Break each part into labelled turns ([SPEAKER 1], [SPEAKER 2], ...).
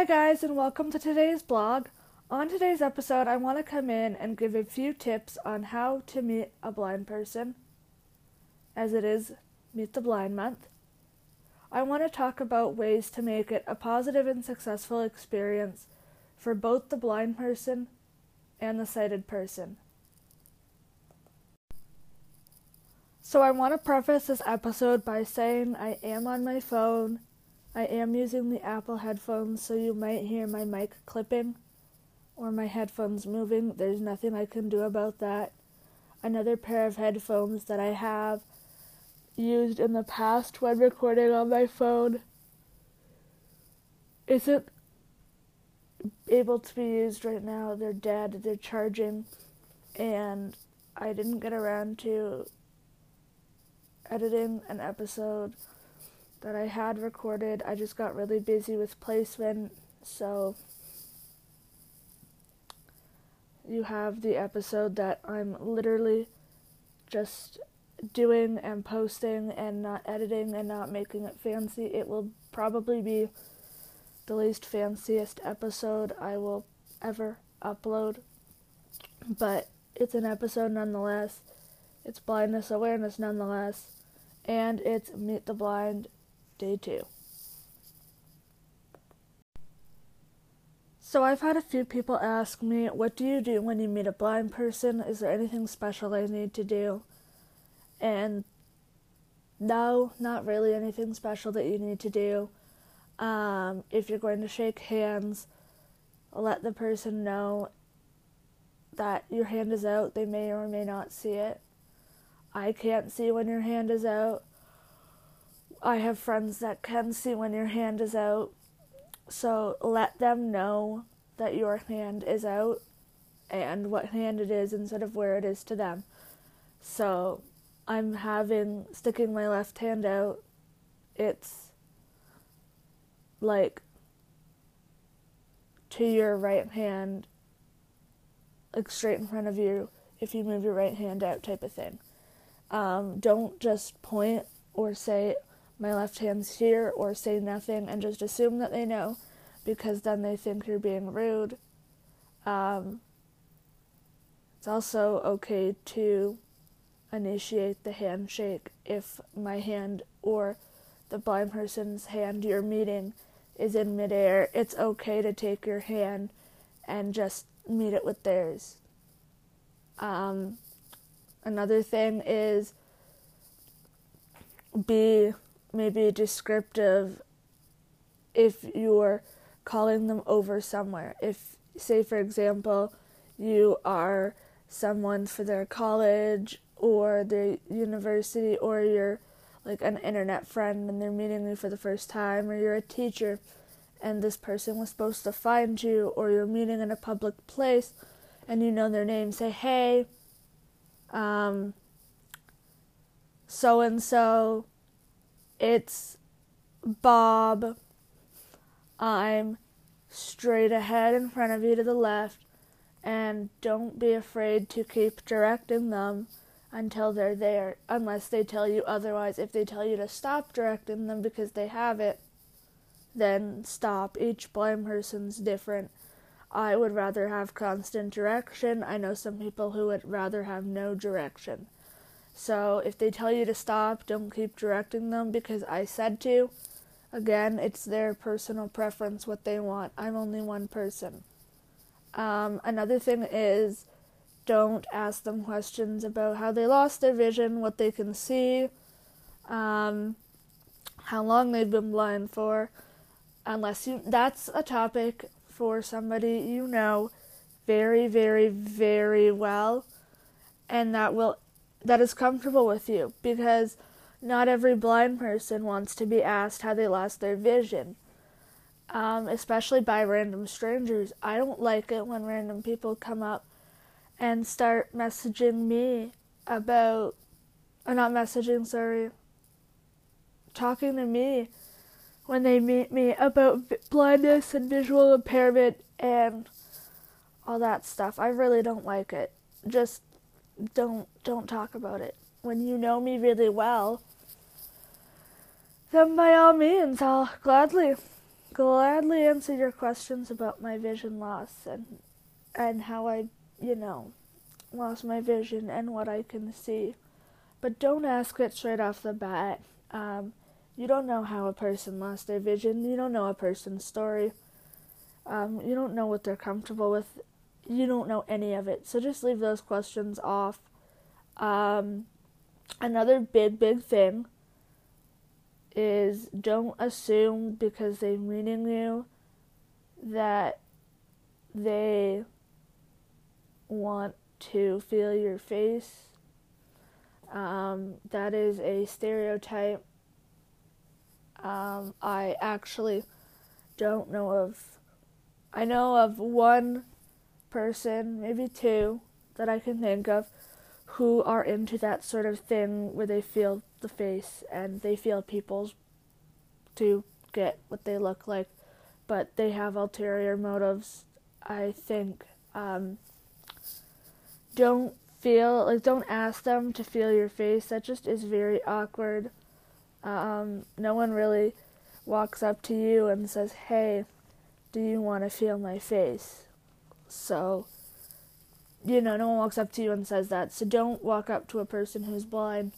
[SPEAKER 1] Hi, guys, and welcome to today's blog. On today's episode, I want to come in and give a few tips on how to meet a blind person, as it is Meet the Blind Month. I want to talk about ways to make it a positive and successful experience for both the blind person and the sighted person. So, I want to preface this episode by saying I am on my phone. I am using the Apple headphones, so you might hear my mic clipping or my headphones moving. There's nothing I can do about that. Another pair of headphones that I have used in the past when recording on my phone isn't able to be used right now. They're dead, they're charging, and I didn't get around to editing an episode that I had recorded. I just got really busy with placement, so you have the episode that I'm literally just doing and posting and not editing and not making it fancy. It will probably be the least fanciest episode I will ever upload, but it's an episode nonetheless. It's blindness awareness nonetheless and it's Meet the Blind Day 2. So I've had a few people ask me, what do you do when you meet a blind person? Is there anything special I need to do? And no, not really anything special that you need to do. Um, if you're going to shake hands, let the person know that your hand is out. They may or may not see it. I can't see when your hand is out. I have friends that can see when your hand is out. So let them know that your hand is out and what hand it is instead of where it is to them. So I'm having sticking my left hand out. It's like to your right hand, like straight in front of you if you move your right hand out, type of thing. Um, don't just point or say, my left hand's here, or say nothing and just assume that they know because then they think you're being rude. Um, it's also okay to initiate the handshake if my hand or the blind person's hand you're meeting is in midair. It's okay to take your hand and just meet it with theirs. Um, Another thing is be maybe descriptive if you're calling them over somewhere. If, say, for example, you are someone for their college or their university, or you're like an internet friend and they're meeting you for the first time, or you're a teacher and this person was supposed to find you, or you're meeting in a public place and you know their name, say, hey, um, so and so, it's Bob. I'm straight ahead in front of you to the left, and don't be afraid to keep directing them until they're there, unless they tell you otherwise. If they tell you to stop directing them because they have it, then stop. Each blind person's different. I would rather have constant direction. I know some people who would rather have no direction. So if they tell you to stop, don't keep directing them because I said to. Again, it's their personal preference what they want. I'm only one person. Um, another thing is don't ask them questions about how they lost their vision, what they can see, um, how long they've been blind for, unless you. That's a topic for somebody you know very, very, very well and that will that is comfortable with you because not every blind person wants to be asked how they lost their vision. Um, especially by random strangers. I don't like it when random people come up and start messaging me about, or not messaging, sorry, talking to me when they meet me about blindness and visual impairment and all that stuff. I really don't like it. Just don't don't talk about it. When you know me really well, then by all means, I'll gladly gladly answer your questions about my vision loss and and how I, you know, lost my vision and what I can see. But don't ask it straight off the bat. Um, you don't know how a person lost their vision. You don't know a person's story. Um, you don't know what they're comfortable with. You don't know any of it. So just leave those questions off. Um, another big, big thing is don't assume because they're meeting you that they want to feel your face. Um, that is a stereotype. Um, I actually don't know of. I know of one person, maybe two, that I can think of who are into that sort of thing where they feel the face and they feel people's to get what they look like, but they have ulterior motives. I think um, don't feel like don't ask them to feel your face. That just is very awkward. Um, no one really walks up to you and says, "Hey, do you want to feel my face?" So, you know, no one walks up to you and says that. So don't walk up to a person who's blind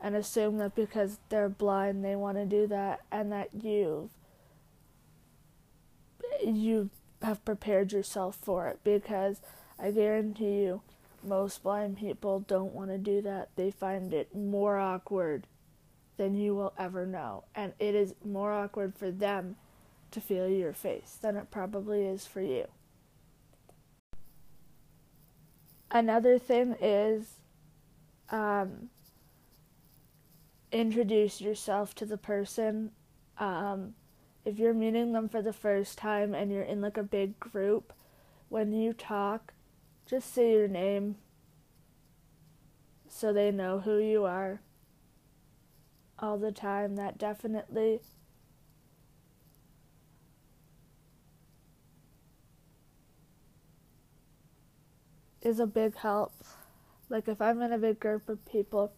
[SPEAKER 1] and assume that because they're blind they want to do that and that you you have prepared yourself for it because I guarantee you most blind people don't want to do that. They find it more awkward than you will ever know. And it is more awkward for them to feel your face than it probably is for you. Another thing is um, introduce yourself to the person. Um, if you're meeting them for the first time and you're in like a big group, when you talk, just say your name so they know who you are all the time. That definitely is a big help. Like if I'm in a big group of people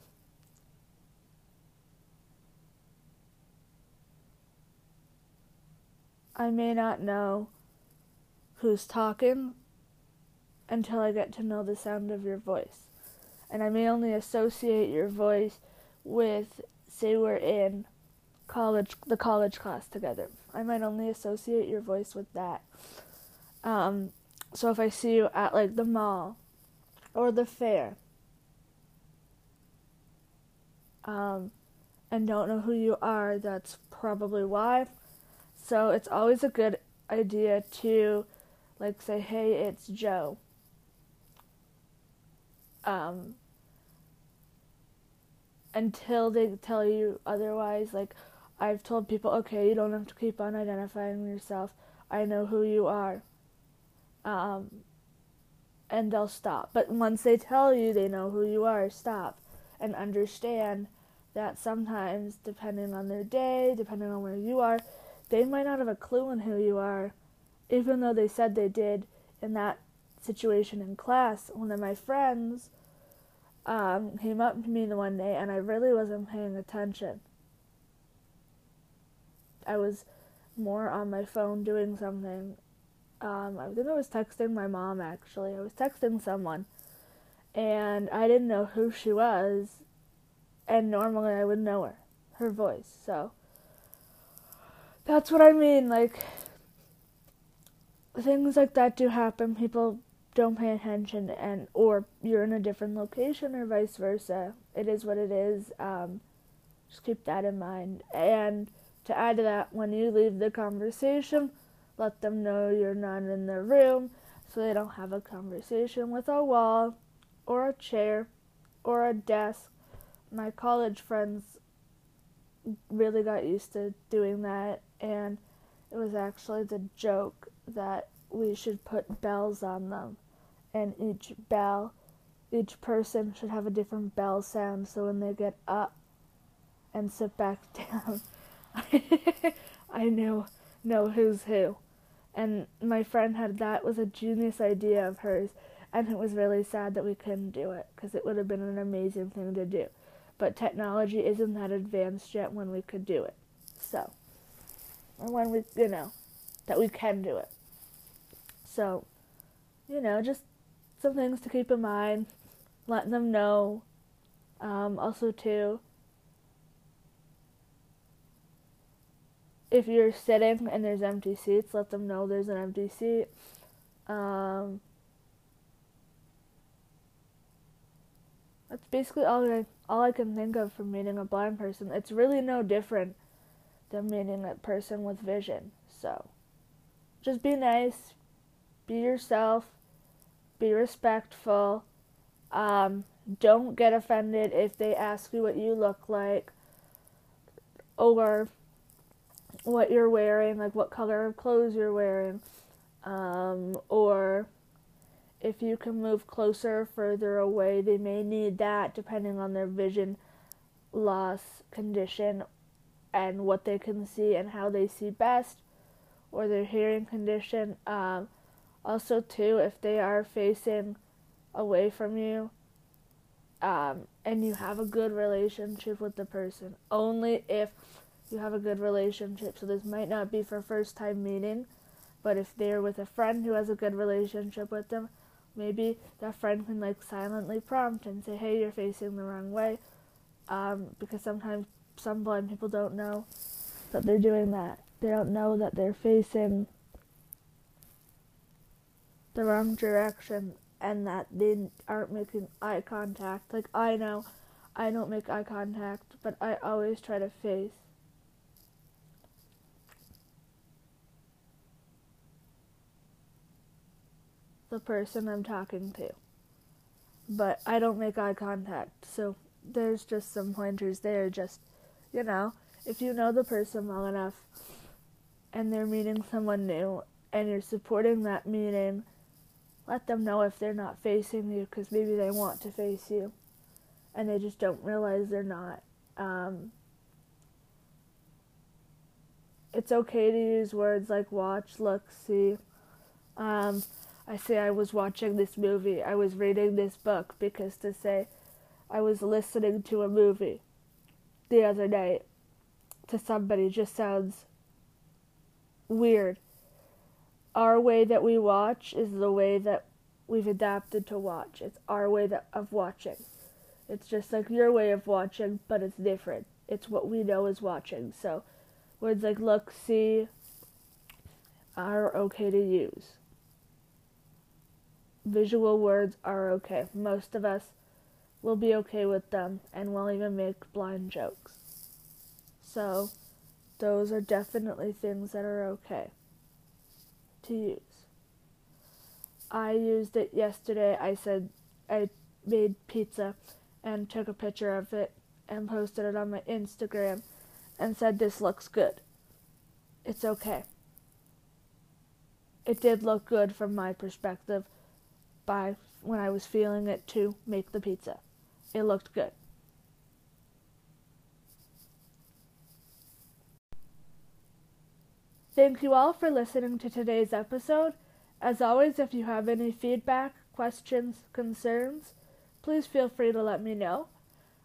[SPEAKER 1] I may not know who's talking until I get to know the sound of your voice. And I may only associate your voice with, say, we're in college, the college class together. I might only associate your voice with that. Um, so if I see you at like the mall or the fair, um, and don't know who you are, that's probably why. So it's always a good idea to like say, "Hey, it's Joe." Um, until they tell you otherwise, like I've told people, "Okay, you don't have to keep on identifying yourself. I know who you are." Um, and they'll stop. But once they tell you they know who you are, stop and understand that sometimes, depending on their day, depending on where you are, they might not have a clue on who you are, even though they said they did in that situation in class. One of my friends um, came up to me the one day, and I really wasn't paying attention. I was more on my phone doing something. Um, I think I was texting my mom actually. I was texting someone, and I didn't know who she was, and normally I would know her, her voice. So that's what I mean. Like, things like that do happen. People don't pay attention, and or you're in a different location, or vice versa. It is what it is. Um, just keep that in mind. And to add to that, when you leave the conversation, let them know you're not in the room, so they don't have a conversation with a wall, or a chair, or a desk. My college friends really got used to doing that and it was actually the joke that we should put bells on them and each bell each person should have a different bell sound so when they get up and sit back down I know know who's who and my friend had that was a genius idea of hers and it was really sad that we couldn't do it because it would have been an amazing thing to do but technology isn't that advanced yet when we could do it so or when we, you know, that we can do it. So, you know, just some things to keep in mind, letting them know. Um, also, too, if you're sitting and there's empty seats, let them know there's an empty seat. Um, that's basically all I all I can think of for meeting a blind person. It's really no different than meeting a person with vision. So, just be nice, be yourself, be respectful. Um, don't get offended if they ask you what you look like, or what you're wearing, like what color of clothes you're wearing, um, or if you can move closer further away, they may need that depending on their vision loss condition and what they can see and how they see best, or their hearing condition. Um, also, too, if they are facing away from you, um, and you have a good relationship with the person, only if you have a good relationship. So this might not be for first time meeting, but if they're with a friend who has a good relationship with them, maybe that friend can like silently prompt and say, "Hey, you're facing the wrong way," um, because sometimes some blind people don't know that they're doing that. They don't know that they're facing the wrong direction and that they aren't making eye contact. Like I know, I don't make eye contact, but I always try to face the person I'm talking to. But I don't make eye contact, so there's just some pointers there. Just, you know, if you know the person well enough and they're meeting someone new and you're supporting that meeting, let them know if they're not facing you because maybe they want to face you and they just don't realize they're not. Um, it's okay to use words like watch, look, see. Um, I say I was watching this movie, I was reading this book, because to say I was listening to a movie the other night to somebody just sounds weird. Our way that we watch is the way that we've adapted to watch. It's our way that, of watching. It's just like your way of watching, but it's different. It's what we know is watching. So words like look, see are okay to use visual words are okay. Most of us will be okay with them and will even make blind jokes. So, those are definitely things that are okay to use. I used it yesterday. I said I made pizza and took a picture of it and posted it on my Instagram and said, This looks good. It's okay. It did look good from my perspective by when I was feeling it to make the pizza. It looked good. Thank you all for listening to today's episode. As always, if you have any feedback, questions, concerns, please feel free to let me know.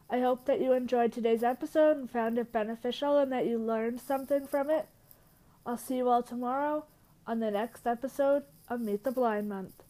[SPEAKER 1] I hope that you enjoyed today's episode and found it beneficial and that you learned something from it. I'll see you all tomorrow on the next episode of Meet the Blind Month.